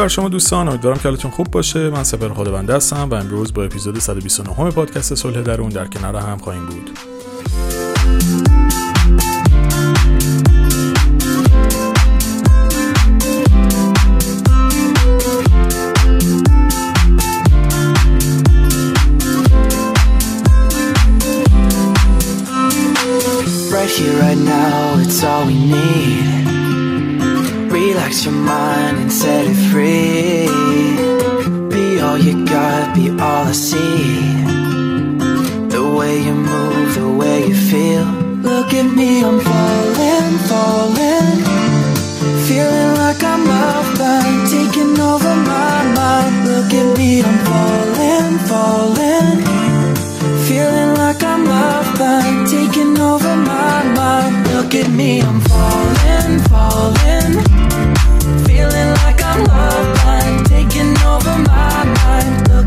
بر شما دوستان امیدوارم که حالتون خوب باشه. من سپر خداونده هستم و امروز با اپیزود 129 پادکست صلح درون در کنار هم خواهیم بود. I see. The way you move, the way you feel. Look at me, I'm falling, falling. Feeling like I'm lovebound, taking over my mind. Look at me, I'm falling, falling. Feeling like I'm lovebound, taking over my mind. Look at me, I'm falling, falling. Feeling like I'm lovebound,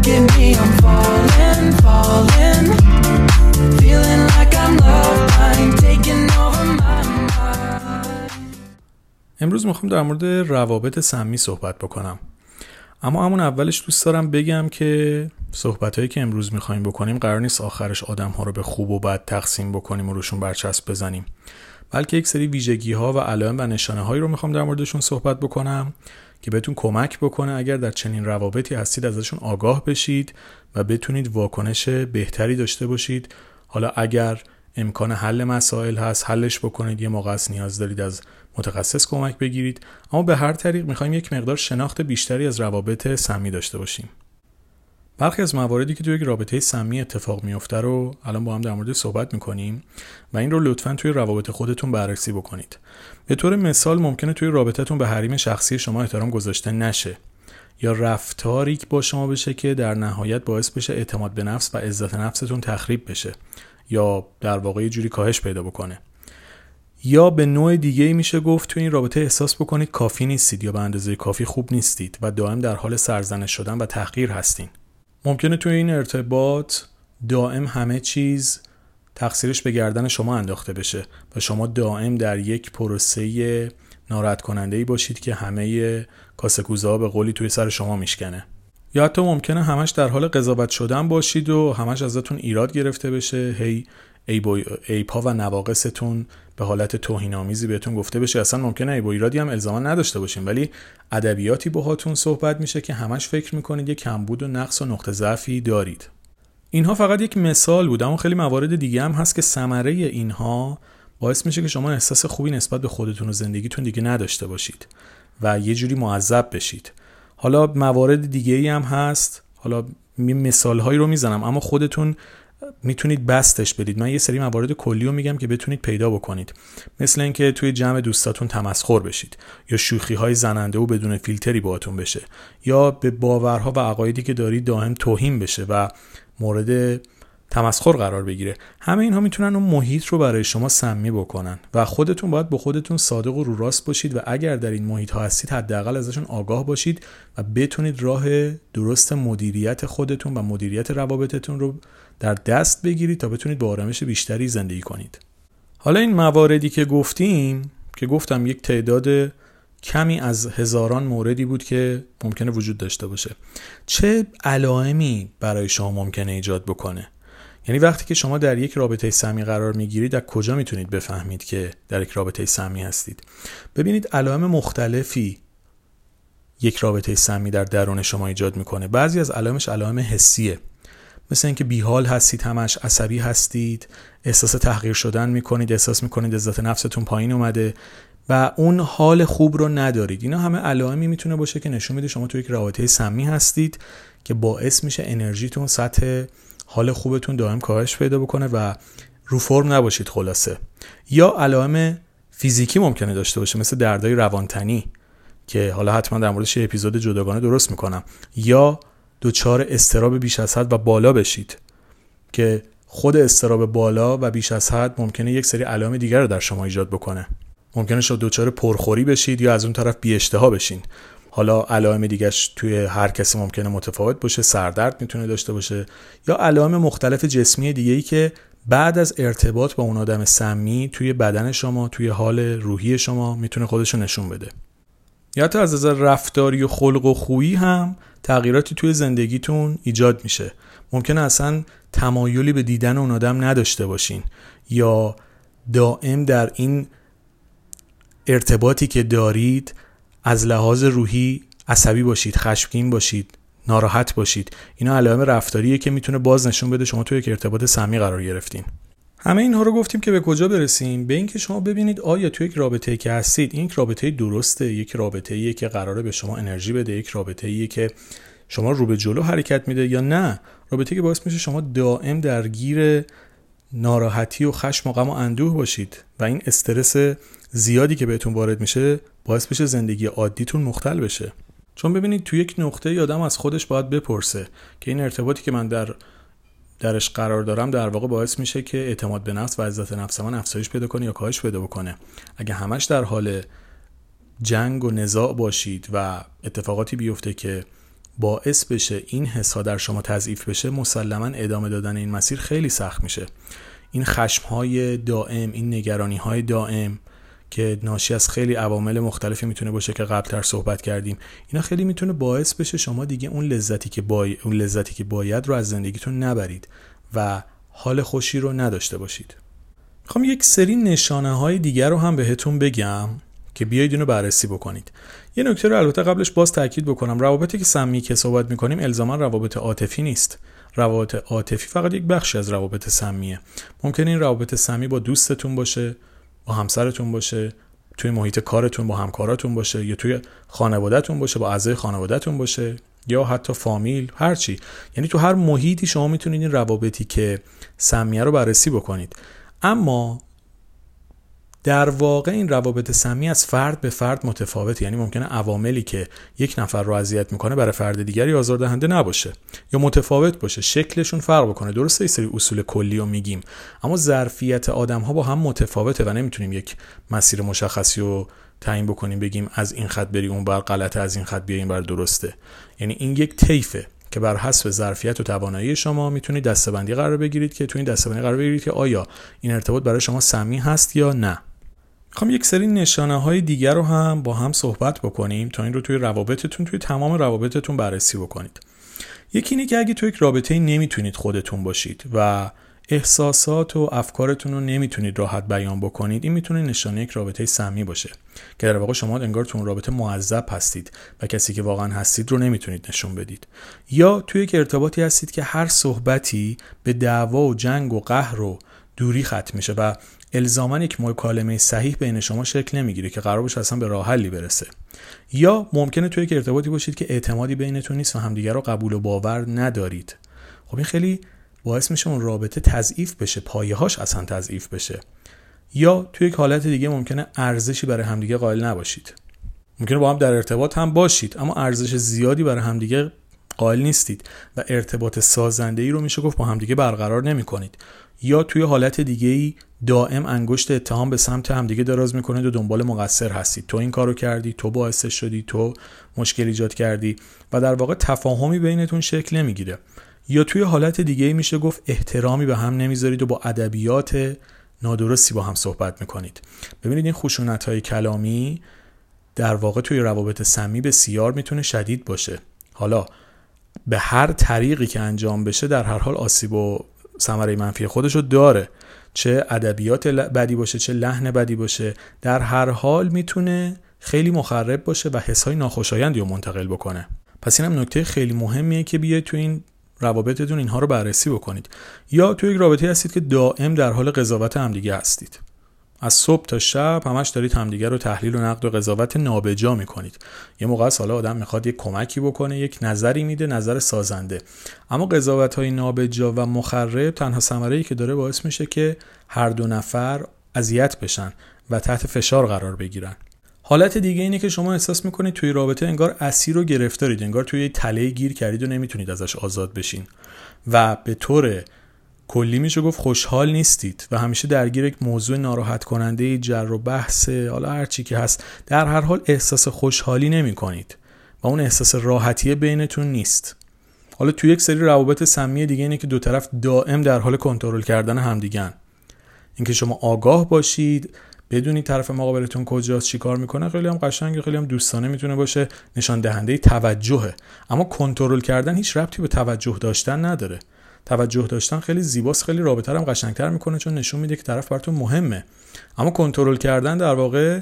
Look at me, I'm falling, falling. Feeling like I'm taking over my mind. امروز می‌خوام در مورد روابط سمی صحبت بکنم اما همون اولش دوست دارم بگم که صحبت هایی که امروز می‌خوایم بکنیم قرار نیست آخرش آدم ها رو به خوب و بد تقسیم بکنیم و روشون برچسب بزنیم بلکه یک سری ویژگی ها و علائم و نشانه هایی رو می‌خوام در موردشون صحبت بکنم که بهتون کمک بکنه اگر در چنین روابطی هستید ازشون آگاه بشید و بتونید واکنش بهتری داشته باشید. حالا اگر امکان حل مسائل هست حلش بکنید. یه موقع است نیاز دارید از متخصص کمک بگیرید. اما به هر طریق می‌خوایم یک مقدار شناخت بیشتری از روابط سمی داشته باشیم. برخی از مواردی که توی یک رابطه سمی اتفاق میفته رو الان با هم در مورد صحبت می‌کنیم و این رو لطفا توی روابط خودتون بررسی بکنید. به طور مثال ممکنه توی رابطتون به حریم شخصی شما احترام گذاشته نشه یا رفتاری با شما بشه که در نهایت باعث بشه اعتماد به نفس و عزت نفستون تخریب بشه یا در واقع جوری کاهش پیدا بکنه. یا به نوع دیگه میشه گفت تو این رابطه احساس بکنید کافی نیستید یا به اندازه کافی خوب نیستید و دائم در حال سرزنش شدن و تحقیر هستین. ممکنه توی این ارتباط دائم همه چیز تقصیرش به گردن شما انداخته بشه و شما دائم در یک پروسه ناراحت کننده ای باشید که همه کاسه کوزه به قولی توی سر شما میشکنه. یا حتی ممکنه همش در حال قضاوت شدن باشید و همش ازتون ایراد گرفته بشه. هی ایپا و نواقصتون به حالت توهینآمیزی بهتون گفته بشه. اصلا ممکنه ایب و ایرادی هم الزاما نداشته باشین ولی ادبیاتی باهاتون صحبت میشه که همش فکر می‌کنید یه کمبود و نقص و نقطه ضعفی دارید. اینها فقط یک مثال بود اما خیلی موارد دیگه هم هست که ثمره اینها باعث میشه که شما احساس خوبی نسبت به خودتون و زندگیتون دیگه نداشته باشید و یه جوری معذب بشید. حالا موارد دیگه ای هم هست. حالا مثال هایی رو می‌زنم اما خودتون می‌تونید بستش بدید. من یه سری موارد کلی رو میگم که بتونید پیدا بکنید. مثل اینکه توی جمع دوستاتون تمسخر بشید. یا شوخی های زننده و بدون فیلتری باهاتون بشه. یا به باورها و عقایدی که دارید دائم توهین بشه و مورد تمسخر قرار بگیره. همه اینها می‌تونن اون محیط رو برای شما سمی بکنن و خودتون باید با خودتون صادق و رو راست باشید و اگر در این محیط ها هستید حداقل ازشون آگاه باشید و بتونید راه درست مدیریت خودتون و مدیریت روابطتون رو در دست بگیرید تا بتونید با آرامش بیشتری زندگی کنید. حالا این مواردی که گفتیم که گفتم یک تعداد کمی از هزاران موردی بود که ممکنه وجود داشته باشه. چه علائمی برای شما ممکنه ایجاد بکنه؟ یعنی وقتی که شما در یک رابطه سمی قرار می‌گیرید در کجا می‌تونید بفهمید که در یک رابطه سمی هستید؟ ببینید علائم مختلفی یک رابطه سمی در درون شما ایجاد می‌کنه. بعضی از علائمش علائم حسیه. مثل اینکه بیحال هستید همش عصبی هستید احساس تحقیر شدن می‌کنید احساس می‌کنید عزت نفستون پایین اومده و اون حال خوب رو ندارید. اینا همه علائمی می‌تونه باشه که نشون میده شما تو یک رابطه سمی هستید که باعث میشه انرژیتون سطح حال خوبتون دائم کاهش پیدا بکنه و رو فرم نباشید خلاصه. یا علائم فیزیکی ممکنه داشته باشه مثل دردای روانتنی که حالا حتما در موردش یه اپیزود جداگانه درست می‌کنم. یا دچار استراب بیش از حد و بالا بشید که خود استراب بالا و بیش از حد ممکنه یک سری علائم دیگر رو در شما ایجاد بکنه. ممکنه شما دچار پرخوری بشید یا از اون طرف بی اشتها بشین. حالا علائم دیگهش توی هر کسی ممکنه متفاوت باشه سردرد می‌تونه داشته باشه یا علائم مختلف جسمی دیگه ای که بعد از ارتباط با اون آدم سمی توی بدن شما توی حال روحی شما می‌تونه خودشو نشون بده. یا حتی از نظر رفتاری و خلق و خویی هم تغییراتی توی زندگیتون ایجاد میشه. ممکنه اصلا تمایلی به دیدن اون آدم نداشته باشین یا دائم در این ارتباطی که دارید از لحاظ روحی عصبی باشید خشمگین باشید ناراحت باشید. اینا علائم رفتاریه که می‌تونه باز نشون بده شما توی یک ارتباط سمی قرار گرفتین. همه اینها رو گفتیم که به کجا برسیم؟ به اینکه شما ببینید آیا توی یک رابطه که هستید این یک رابطه درسته یک رابطه ایه که قراره به شما انرژی بده یک رابطه ایه که شما رو به جلو حرکت میده یا نه رابطه که باعث میشه شما دائم درگیر ناراحتی و خشم و غم و اندوه باشید و این استرس زیادی که بهتون وارد میشه باعث بشه زندگی عادیتون مختل بشه. چون ببینید تو یک نقطه آدم از خودش باید بپرسه که این ارتباطی که من در درش قرار دارم در واقع باعث میشه که اعتماد به نفس و عزت نفس من افزایش پیدا کنه یا کاهش پیدا بکنه. اگه همش در حال جنگ و نزاع باشید و اتفاقاتی بیفته که باعث بشه این حسا در شما تضعیف بشه مسلما ادامه دادن این مسیر خیلی سخت میشه. این خشم های دائم این نگرانی های دائم که ناشی از خیلی عوامل مختلفی می‌تونه باشه که قبلتر صحبت کردیم. اینا خیلی می‌تونه باعث بشه شما دیگه اون لذتی که بای... اون لذتی که باید رو از زندگیتون نبرید و حال خوشی رو نداشته باشید. می‌خوام یک سری نشانه های دیگر رو هم بهتون بگم که بیایید اینو بررسی بکنید. یه نکته رو البته قبلش باز تاکید بکنم. روابطی که سمی که صحبت می‌کنیم الزاما روابط عاطفی نیست. روابط عاطفی فقط یک بخشی از روابط سمیه. ممکن این روابط سمی با دوستتون باشه با همسرتون باشه توی محیط کارتون با همکاراتون باشه یا توی خانوادهتون باشه با اعضای خانوادهتون باشه یا حتی فامیل هرچی یعنی تو هر محیطی شما می‌تونید این روابطی که سمیه رو بررسی بکنید. اما در واقع این روابط سمی از فرد به فرد متفاوته یعنی ممکنه عواملی که یک نفر رو اذیت می‌کنه برای فرد دیگری آزاردهنده نباشه یا متفاوت باشه شکلشون فرق بکنه. درسته سری اصول کلی رو میگیم اما ظرفیت آدم ها با هم متفاوته و نمی‌تونیم یک مسیر مشخصی رو تعیین بکنیم بگیم از این خط بری اون بر غلطه از این خط بیا این بر درسته. یعنی این یک طیفه که بر حسب ظرفیت و توانایی شما می‌تونید دستبندی قرار بگیرید که تو این دستبندی قرار بگیرید که آیا این ارتباط برای شما سمی هست یا نه. می‌خوام یک سری نشانه های دیگر رو هم با هم صحبت بکنیم تا این رو توی روابطتون توی تمام روابطتون بررسی بکنید. یکی اینه که اگه توی یک رابطه نمی‌تونید خودتون باشید و احساسات و افکارتون رو نمی‌تونید راحت بیان بکنید این می‌تونه نشانه یک رابطه سمی باشه که در واقع شما انگار تو اون رابطه معذب هستید و کسی که واقعا هستید رو نمی‌تونید نشون بدید. یا توی یک ارتباطی هستید که هر صحبتی به دعوا و جنگ و قهر و دوری ختم میشه و الزاما یک مکالمه صحیح بین شما شکل نمی‌گیره که قرار باشه اصلا به راه حلی برسه. یا ممکنه توی یک ارتباطی باشید که اعتمادی بینتون نیست و همدیگر رو قبول و باور ندارید. خب این خیلی باعث میشه اون رابطه تضعیف بشه پایه هاش اصلا تضعیف بشه. یا توی یک حالت دیگه ممکنه ارزشی برای همدیگه قائل نباشید. ممکنه با هم در ارتباط هم باشید اما ارزش زیادی برای همدیگه قائل نیستید و ارتباط سازنده ای رو میشه گفت با همدیگه برقرار نمی کنید یا توی حالت دیگه ای دائم انگشت اتهام به سمت همدیگه دراز می‌کنید و دنبال مقصر هستید تو این کارو کردی تو باعث شدی تو مشکل ایجاد کردی و در واقع تفاهمی بینتون شکل نمی‌گیره. یا توی حالت دیگه ای میشه گفت احترامی به هم نمی‌ذارید و با ادبیات نادرستی با هم صحبت می‌کنید. ببینید این خشونت های کلامی در واقع توی روابط سمی بسیار می‌تونه شدید باشه. حالا به هر طریقی که انجام بشه در هر حال آسیب و ثمره منفی خودشو داره. چه ادبیات بدی باشه چه لحن بدی باشه. در هر حال می‌تونه خیلی مخرب باشه و حسای ناخوشایندی رو منتقل بکنه. پس اینم نکته خیلی مهمیه که بیاید تو این روابطتون اینها رو بررسی بکنید. یا تو یک رابطه هستید که دائم در حال قضاوت همدیگه هستید. از صبح تا شب همش دارید همدیگه رو تحلیل و نقد و قضاوت نابجا می‌کنید. یه موقع حالا آدم می‌خواد یک کمکی بکنه یک نظری میده نظر سازنده. اما قضاوت های نابجا و مخرب تنها ثمره ای که داره باعث میشه که هر دو نفر اذیت بشن و تحت فشار قرار بگیرن. حالت دیگه اینه که شما احساس می‌کنید توی رابطه انگار اسیر رو گرفتارید انگار توی تله گیر کردید و نمی‌تونید ازش آزاد بشین. و به طور کلی میشه گفت خوشحال نیستید و همیشه درگیر یک موضوع ناراحت کننده جر و بحث حالا هر چی که هست در هر حال احساس خوشحالی نمی کنید و اون احساس راحتی بینتون نیست. حالا توی یک سری روابط سمی دیگه اینه که دو طرف دائم در حال کنترل کردن همدیگن. اینکه شما آگاه باشید بدونید طرف مقابلتون کجاست چیکار می‌کنه خیلی هم قشنگ خیلی هم دوستانه می‌تونه باشه نشان دهنده توجهه. اما کنترل کردن هیچ ربطی به توجه داشتن نداره. توجه داشتن خیلی زیباست خیلی رابطه هم قشنگتر می‌کنه چون نشون میده که طرف براتون مهمه. اما کنترل کردن در واقع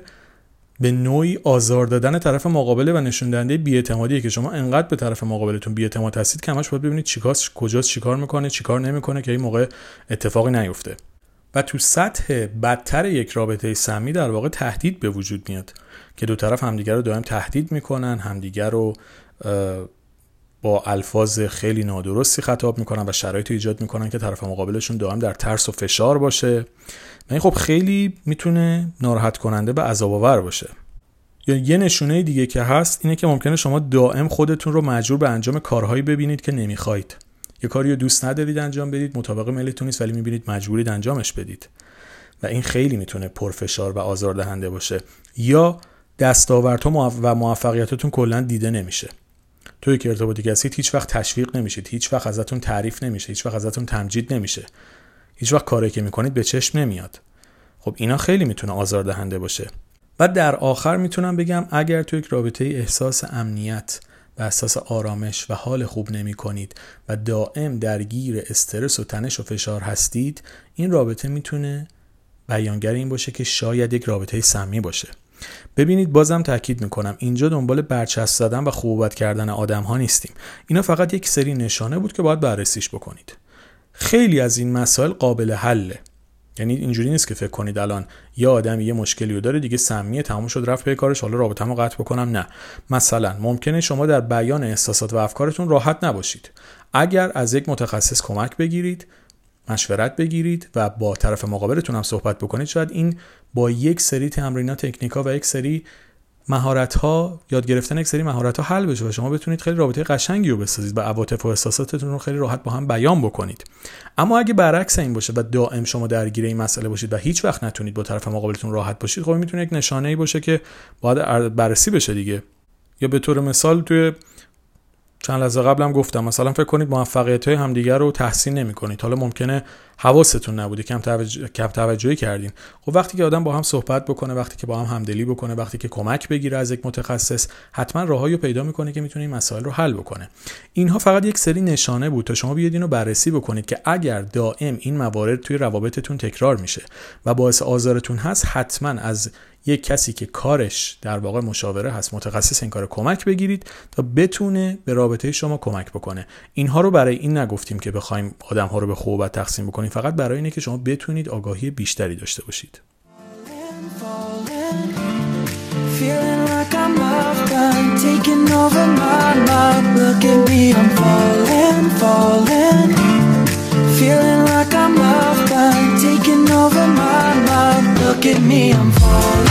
به نوعی آزار دادن طرف مقابله و نشون دهنده بی‌اعتمادیه که شما انقدر به طرف مقابلتون بی‌اعتماد هستید که همش باید ببینید چیکار کجاست چیکار می‌کنه چیکار نمی‌کنه که این موقع اتفاقی نیفته. و تو سطح بدتر یک رابطه سمی در واقع تهدید به وجود میاد که دو طرف همدیگر رو دائم تهدید می‌کنن همدیگر رو با الفاظ خیلی نادرستی خطاب می‌کنن و شرایط ایجاد می‌کنن که طرف مقابلشون دائم در ترس و فشار باشه. و این خب خیلی می‌تونه ناراحت کننده و عذاب آور باشه. یا یه نشونه دیگه که هست اینه که ممکنه شما دائم خودتون رو مجبور به انجام کارهایی ببینید که نمی‌خواید یه کاری رو دوست ندارید انجام بدید مطابق میلتون نیست ولی می‌بینید مجبورید انجامش بدید. و این خیلی می‌تونه پرفشار و آزاردهنده باشه. یا دستاوردها و موفقیتاتون کلا دیده نمیشه. توی که ارتباطی هستید هیچ وقت تشویق نمیشید. هیچ وقت ازتون تعریف نمیشه. هیچ وقت ازتون تمجید نمیشه. هیچ وقت کاری که می‌کنید به چشم نمیاد. خب اینا خیلی می‌تونه آزاردهنده باشه. و در آخر می‌تونم بگم اگر توی یک رابطه احساس امنیت و احساس آرامش و حال خوب نمی کنید و دائم درگیر استرس و تنش و فشار هستید این رابطه می‌تونه بیانگر این باشه که شاید یک رابطه سمی باشه. ببینید بازم تاکید می‌کنم اینجا دنبال برچسب زدن و خوبت کردن آدم ها نیستیم. اینا فقط یک سری نشانه بود که باید بررسیش بکنید. خیلی از این مسائل قابل حله. یعنی اینجوری نیست که فکر کنید الان یه آدم یه مشکلی رو داره دیگه سمیه تموم شد رفت به کارش حالا رابطه‌مو قطع بکنم. نه. مثلا ممکنه شما در بیان احساسات و افکارتون راحت نباشید. اگر از یک متخصص کمک بگیرید مشورت بگیرید و با طرف مقابلتون هم صحبت بکنید. شاید این با یک سری تمرینات تکنیکا و یک سری مهارت ها یاد گرفتن یک سری مهارت ها حل بشه و شما بتونید خیلی رابطه قشنگی رو بسازید و عواطف و احساساتتون رو خیلی راحت با هم بیان بکنید. اما اگه برعکس این باشه و دائم شما درگیر این مسئله باشید و هیچ وقت نتونید با طرف مقابلتون راحت باشید خب می‌تونه یک نشانه ای باشه که باید بررسی بشه دیگه. یا به طور مثال توی چند لحظه قبلم گفتم مثلا فکر کنید موفقیت های همدیگر رو تحسین نمی کنید حالا ممکنه حواستون نبوده کم, توجه، کم توجهی کردین. خب وقتی که آدم با هم صحبت بکنه وقتی که با هم همدلی بکنه وقتی که کمک بگیره از یک متخصص حتما راههایی پیدا می‌کنه که می‌تونه این مسائل رو حل بکنه. اینها فقط یک سری نشانه بود تا شما بیاید اینو بررسی بکنید که اگر دائم این موارد توی روابطتون تکرار میشه و باعث آزارتون هست حتما از یک کسی که کارش در واقع مشاوره هست متخصص این کار کمک بگیرید تا بتونه به رابطه شما کمک بکنه. اینها رو برای این نگفتیم که بخوایم آدم ها رو به خوب تقسیم بکنیم فقط برای اینه که شما بتونید آگاهی بیشتری داشته باشید. Feeling like I'm blind, taking over my mind. Look at me, I'm falling,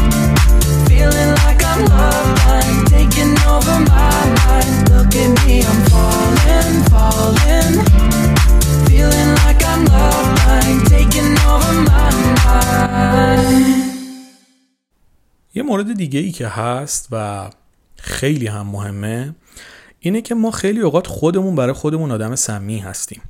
Feeling. یه مورد دیگه ای که هست و خیلی هم مهمه اینه که ما خیلی اوقات خودمون برای خودمون آدم سمی هستیم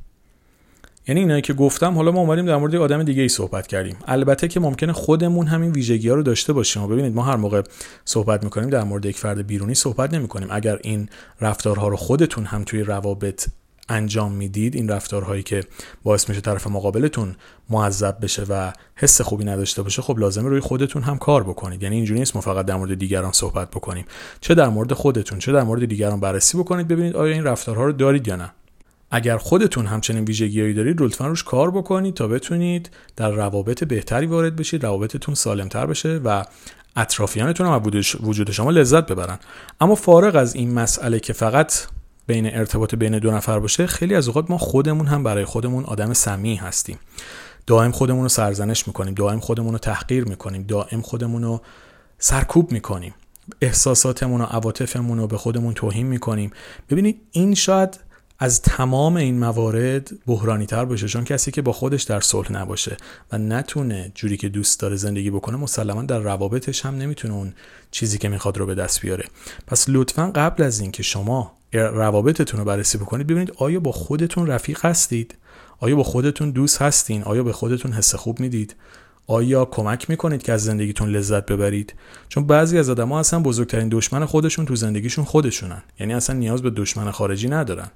یعنی اینایی که گفتم حالا ما اومدیم در مورد آدم دیگه ای صحبت کردیم. البته که ممکنه خودمون همین ویژگی ها رو داشته باشیم. و ببینید ما هر موقع صحبت می‌کنیم در مورد یک فرد بیرونی صحبت نمی‌کنیم. اگر این رفتارها رو خودتون هم توی روابط انجام می‌دید این رفتارهایی که باعث میشه طرف مقابلتون معذب بشه و حس خوبی نداشته باشه خب لازمه روی خودتون هم کار بکنید. یعنی اینجوری نیست ما فقط در مورد دیگران صحبت بکنیم. چه در مورد خودتون چه در مورد دیگران بررسی بکنید ببینید آیا این رفتارها رو دارید یا نه. اگر خودتون همچنین ویژگیهایی دارید لطفا روش کار بکنید تا بتونید در روابط بهتری وارد بشید روابطتون سالمتر بشه و اطرافیانتون هم وجود شما لذت ببرن. اما فارغ از این مسئله که فقط بین ارتباط بین دو نفر باشه خیلی از اوقات ما خودمون هم برای خودمون آدم سمی هستیم. دائم خودمون رو سرزنش می‌کنیم دائم خودمون رو تحقیر می‌کنیم دائم خودمون رو سرکوب می‌کنیم. احساساتمون و عواطفمون رو به خودمون توهین می‌کنیم. ببینید این شاید از تمام این موارد بحرانی تر باشه چون کسی که با خودش در صلح نباشه و نتونه جوری که دوست داره زندگی بکنه مسلما در روابطش هم نمی‌تونه اون چیزی که می‌خواد رو به دست بیاره. پس لطفا قبل از اینکه شما روابطتون رو بررسی بکنید ببینید آیا با خودتون رفیق هستید؟ آیا با خودتون دوست هستین؟ آیا به خودتون حس خوب می‌دید؟ آیا کمک می‌کنید که از زندگیتون لذت ببرید؟ چون بعضی از آدم‌ها اصلا بزرگترین دشمن خودشون تو زندگیشون خودشونن. یعنی اصلا نیاز به دشمن خارجی ندارن.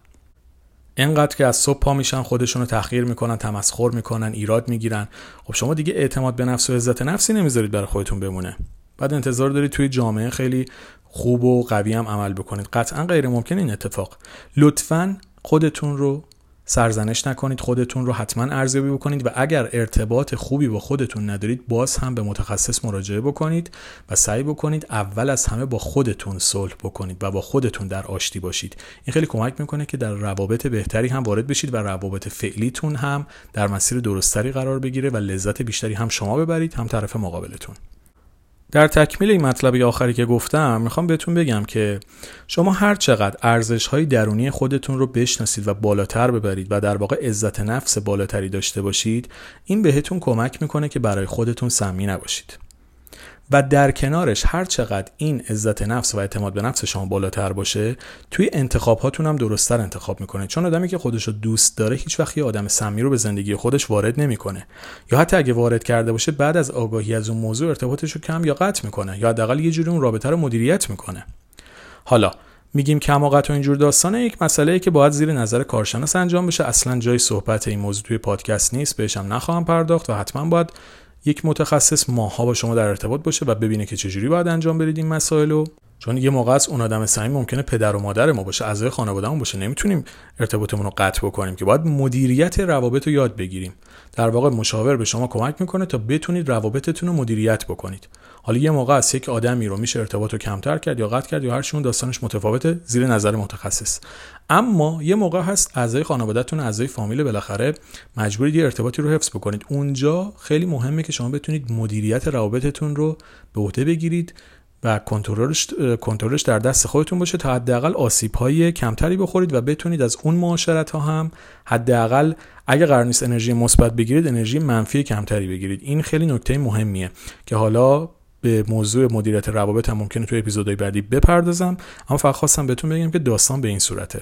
اینقدر که از صبح پا میشن خودشون رو تحقیر می‌کنن تمسخر می‌کنن ایراد می‌گیرن. خب شما دیگه اعتماد به نفس و عزت نفسی نمی‌ذارید برای خودتون بمونه. بعد انتظار دارید توی جامعه خیلی خوب و قوی هم عمل بکنید. قطعا غیر ممکن این اتفاق. لطفا خودتون رو سرزنش نکنید خودتون رو حتما ارزیابی بکنید و اگر ارتباط خوبی با خودتون ندارید باز هم به متخصص مراجعه بکنید و سعی بکنید اول از همه با خودتون صلح بکنید و با خودتون در آشتی باشید. این خیلی کمک می‌کنه که در روابط بهتری هم وارد بشید و روابط فعلیتون هم در مسیر درستری قرار بگیره و لذت بیشتری هم شما ببرید هم طرف مقابلتون. در تکمیل این مطلب آخری که گفتم می‌خوام بهتون بگم که شما هر چقدر ارزش های درونی خودتون رو بشناسید و بالاتر ببرید و در واقع عزت نفس بالاتری داشته باشید این بهتون کمک می‌کنه که برای خودتون سمی نباشید. و در کنارش هر چقدر این عزت نفس و اعتماد به نفس شما بالاتر باشه توی انتخاب هاتون هم درستتر انتخاب می‌کنه چون آدمی که خودش رو دوست داره هیچ وقت یه آدم سمی رو به زندگی خودش وارد نمی‌کنه. یا حتی اگه وارد کرده باشه بعد از آگاهی از اون موضوع ارتباطش رو کم یا قطع می‌کنه یا حداقل یه جوری اون رابطه رو مدیریت می‌کنه. حالا میگیم کماقت و اینجور داستانه یک مسئله که باید زیر نظر کارشناس انجام بشه. اصلا جای صحبت این موضوع توی پادکست نیست بهشم نخواهم پرداخت و حتما باید یک متخصص ماها با شما در ارتباط باشه و ببینه که چجوری باید انجام بدید این مسائل رو. چون یه موقع از اون آدم صمیم ممکنه پدر و مادر ما باشه اعضای خانوادهمون باشه. نمی‌تونیم ارتباطمون رو قطع بکنیم که باید مدیریت روابط رو یاد بگیریم. در واقع مشاور به شما کمک می‌کنه تا بتونید روابطتون رو مدیریت بکنید. حالا یه موقع از یک آدمی رو میشه ارتباط رو کمتر کرد یا قطع کرد یا هر شون داستانش متفاوته زیر نظر متخصص. اما یه موقع هست اعضای خانوادهتون اعضای فامیل بالاخره مجبورید یه ارتباطی رو حفظ بکنید. اونجا خیلی مهمه که شما بتونید مدیریت روابطتون رو به عهده بگیرید و کنترلش کنترلش در دست خودتون باشه تا حداقل آسیب های کمتری بخورید و بتونید از اون معاشرت ها هم حداقل اگه قرار نیست انرژی مثبت بگیرید انرژی منفی کمتری بگیرید. این خیلی نکته مهمیه که حالا به موضوع مدیریت روابط هم ممکنه توی اپیزودهای بعدی بپردازم اما فقط خواستم بهتون بگم که داستان به این صورته.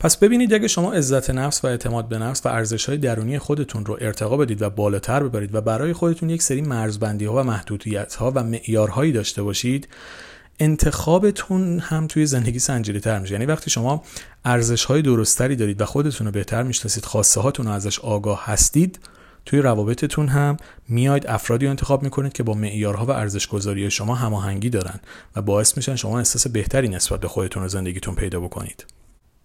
پس ببینید اگه شما عزت نفس و اعتماد به نفس و ارزش های درونی خودتون رو ارتقا بدید و بالاتر ببرید و برای خودتون یک سری مرزبندی ها و محدودیت ها و معیارهایی داشته باشید انتخابتون هم توی زندگی سنجیده تر میشه. یعنی وقتی شما ارزش های درستری دارید و خودتون رو بهتر می‌شناسید خواسته هاتون رو ازش آگاه هستید توی روابطتون هم میاید افرادی رو انتخاب می‌کنید که با معیارها و ارزشگذاری شما هماهنگی دارن و باعث میشن شما احساس بهتری نسبت به خودتون و زندگیتون پیدا بکنید.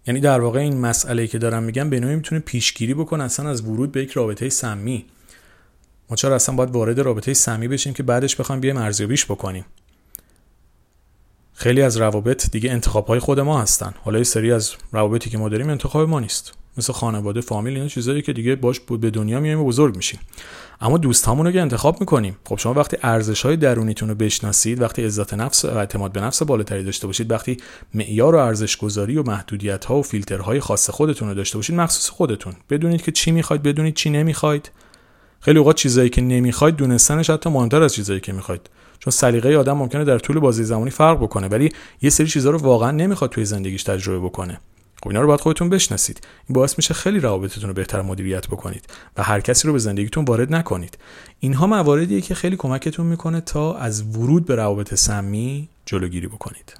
یعنی در واقع این مسئله که دارم میگم به نوعی می‌تونه پیشگیری بکنه اصلا از ورود به یک رابطه سمی. ما چرا اصلا باید وارد رابطه سمی بشیم که بعدش بخوایم بیایم ارزیابیش بکنیم؟ خیلی از روابط دیگه انتخاب های خود ما هستن. حالا یه سری از روابطی که ما داریم انتخاب ما نیست. مثل خانواده فامیل اینا چیزایی که دیگه باش به دنیا میایم و بزرگ میشیم. اما دوستامون رو که انتخاب می‌کنیم. خب شما وقتی ارزش های درونیتون رو بشناسید وقتی عزت نفس و اعتماد به نفس بالاتری داشته باشید وقتی معیار و ارزش گذاری و محدودیت ها و فیلترهای خاص خودتون رو داشته باشید مخصوص خودتون. بدونید که چی می‌خواید بدونید چی نمی‌خواید. خیلی اوقات چیزایی که نمی‌خواید دونستنش حتی مهمتر از چیزایی که می‌خواید. چون سلیقه آدم ممکنه در طول بازی زمانی فرق بکنه ولی یه سری چیزها رو واقعا نمی‌خواد توی زندگیش تجربه بکنه. خب اینا رو باید خودتون بشناسید. این باعث میشه خیلی روابطتون رو بهتر مدیریت بکنید و هر کسی رو به زندگیتون وارد نکنید. اینها مواردیه که خیلی کمکتون می‌کنه تا از ورود به روابط سمی جلوگیری بکنید.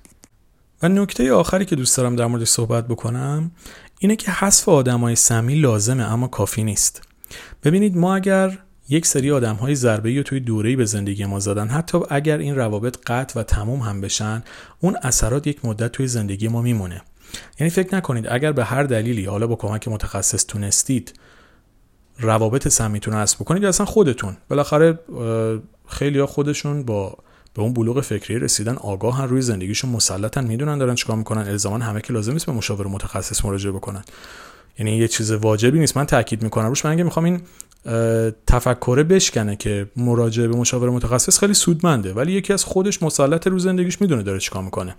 و نکته آخری که دوست دارم در مورد صحبت بکنم اینه که حذف آدمای سمی لازمه اما کافی نیست. ببینید ما اگر یک سری آدم های ضربه توی دوره‌ای به زندگی ما زدن حتی اگر این روابط قطع و تموم هم بشن اون اثرات یک مدت توی زندگی ما میمونه. یعنی فکر نکنید اگر به هر دلیلی حالا با کمک متخصص تونستید روابط سمیتون رو بکنید اصلا خودتون بالاخره خیلی ها خودشون با به اون بلوغ فکری رسیدن آگاهن روی زندگیشون مسلطن می‌دونن دارن چیکار می‌کنن الزاما همه که لازم نیست به مشاور متخصص مراجعه بکنن. یعنی یه چیز واجبی نیست. من تاکید می‌کنم. روش من می‌خوام این تفکره بشکنه که مراجعه به مشاور متخصص خیلی سودمنده ولی یکی از خودش مسلط رو زندگیش می‌دونه داره چیکار می‌کنه.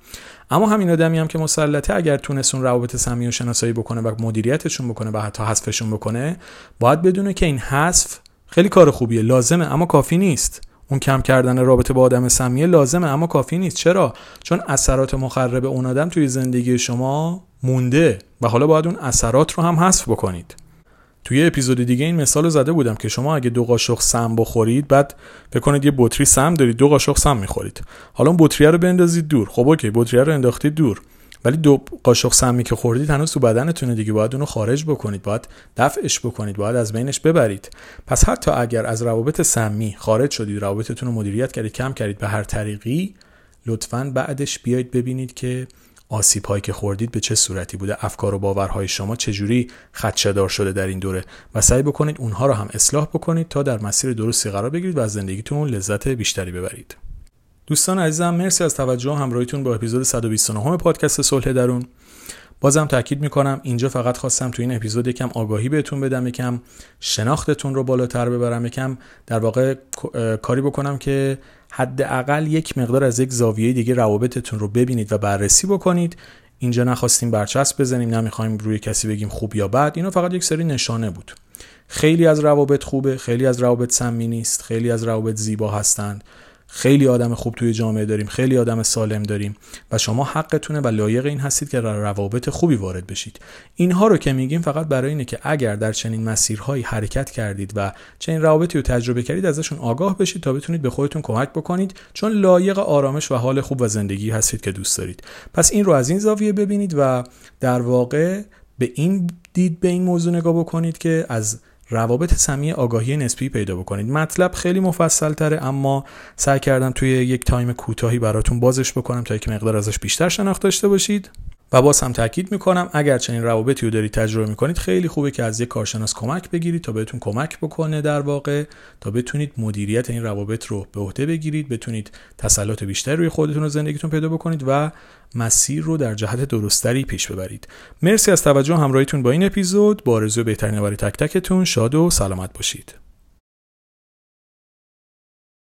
اما همین آدمی هم که مسلطه اگر تونست اون روابط سمی و شناسایی بکنه و مدیریتشون بکنه و حتی حذفشون بکنه باید بدونه که این حذف خیلی کار خوبیه لازمه اما کافی نیست. اون کم کردن رابطه با آدم سمیه لازمه اما کافی نیست. چرا؟ چون اثرات مخرب اون آدم توی زندگی شما مونده و حالا باید اون اثرات رو هم حذف بکنید. توی اپیزود دیگه این مثال زده بودم که شما اگه دو قاشق سم بخورید بعد بکنید یه بطری سم دارید دو قاشق سم می‌خورید. حالا اون بطری رو بندازید دور. خب اوکی بطری رو انداختید دور. ولی دو قاشق سمی که خوردید هنوز تو بدنتونه دیگه باید اونو خارج بکنید باید دفعش بکنید باید از بینش ببرید. پس حتی اگر از روابط سمی خارج شدید روابطتون رو مدیریت کردید کم کردید به هر طریقی لطفا بعدش بیاید ببینید که آسیب هایی که خوردید به چه صورتی بوده؟ افکار و باورهای شما چجوری خدشهدار شده در این دوره؟ و سعی بکنید اونها رو هم اصلاح بکنید تا در مسیر درستی قرار بگیرید و از زندگیتون لذت بیشتری ببرید. دوستان عزیزم مرسی از توجه. و همراهیتون با اپیزود 129 پادکست صلح درون. بازم تاکید می‌کنم اینجا فقط خواستم تو این اپیزود یکم آگاهی بهتون بدم یکم شناختتون رو بالاتر ببرم یکم در واقع کاری بکنم که حداقل یک مقدار از یک زاویه دیگه روابطتون رو ببینید و بررسی بکنید. اینجا نخواستیم برچسب بزنیم نمی‌خوایم روی کسی بگیم خوب یا بد اینا فقط یک سری نشانه بود. خیلی از روابط خوبه خیلی از روابط سمی نیست خیلی از روابط زیبا هستند. خیلی آدم خوب توی جامعه داریم خیلی آدم سالم داریم و شما حقتونه و لایق این هستید که روابط خوبی وارد بشید. اینها رو که میگیم فقط برای اینه که اگر در چنین مسیرهایی حرکت کردید و چنین روابطی رو تجربه کردید ازشون آگاه بشید تا بتونید به خودتون کمک بکنید چون لایق آرامش و حال خوب و زندگی هستید که دوست دارید. پس این رو از این زاویه ببینید و در واقع به این دید به این موضوع نگاه بکنید که از روابط سمی آگاهی نسبی پیدا بکنید. مطلب خیلی مفصل تره اما سعی کردم توی یک تایم کوتاهی براتون بازش بکنم تا یک مقدار ازش بیشتر شناخت داشته باشید. و باز هم تاکید می‌کنم اگر چنین روابطی رو دارید تجربه می‌کنید خیلی خوبه که از یک کارشناس کمک بگیرید تا بهتون کمک بکنه در واقع تا بتونید مدیریت این روابط رو به عهده بگیرید بتونید تسلط بیشتری روی خودتون و زندگیتون پیدا بکنید و مسیر رو در جهت درستری پیش ببرید. مرسی از توجه همراهیتون با این اپیزود. با آرزوی بهترین برای تک تکتون شاد و سلامت باشید.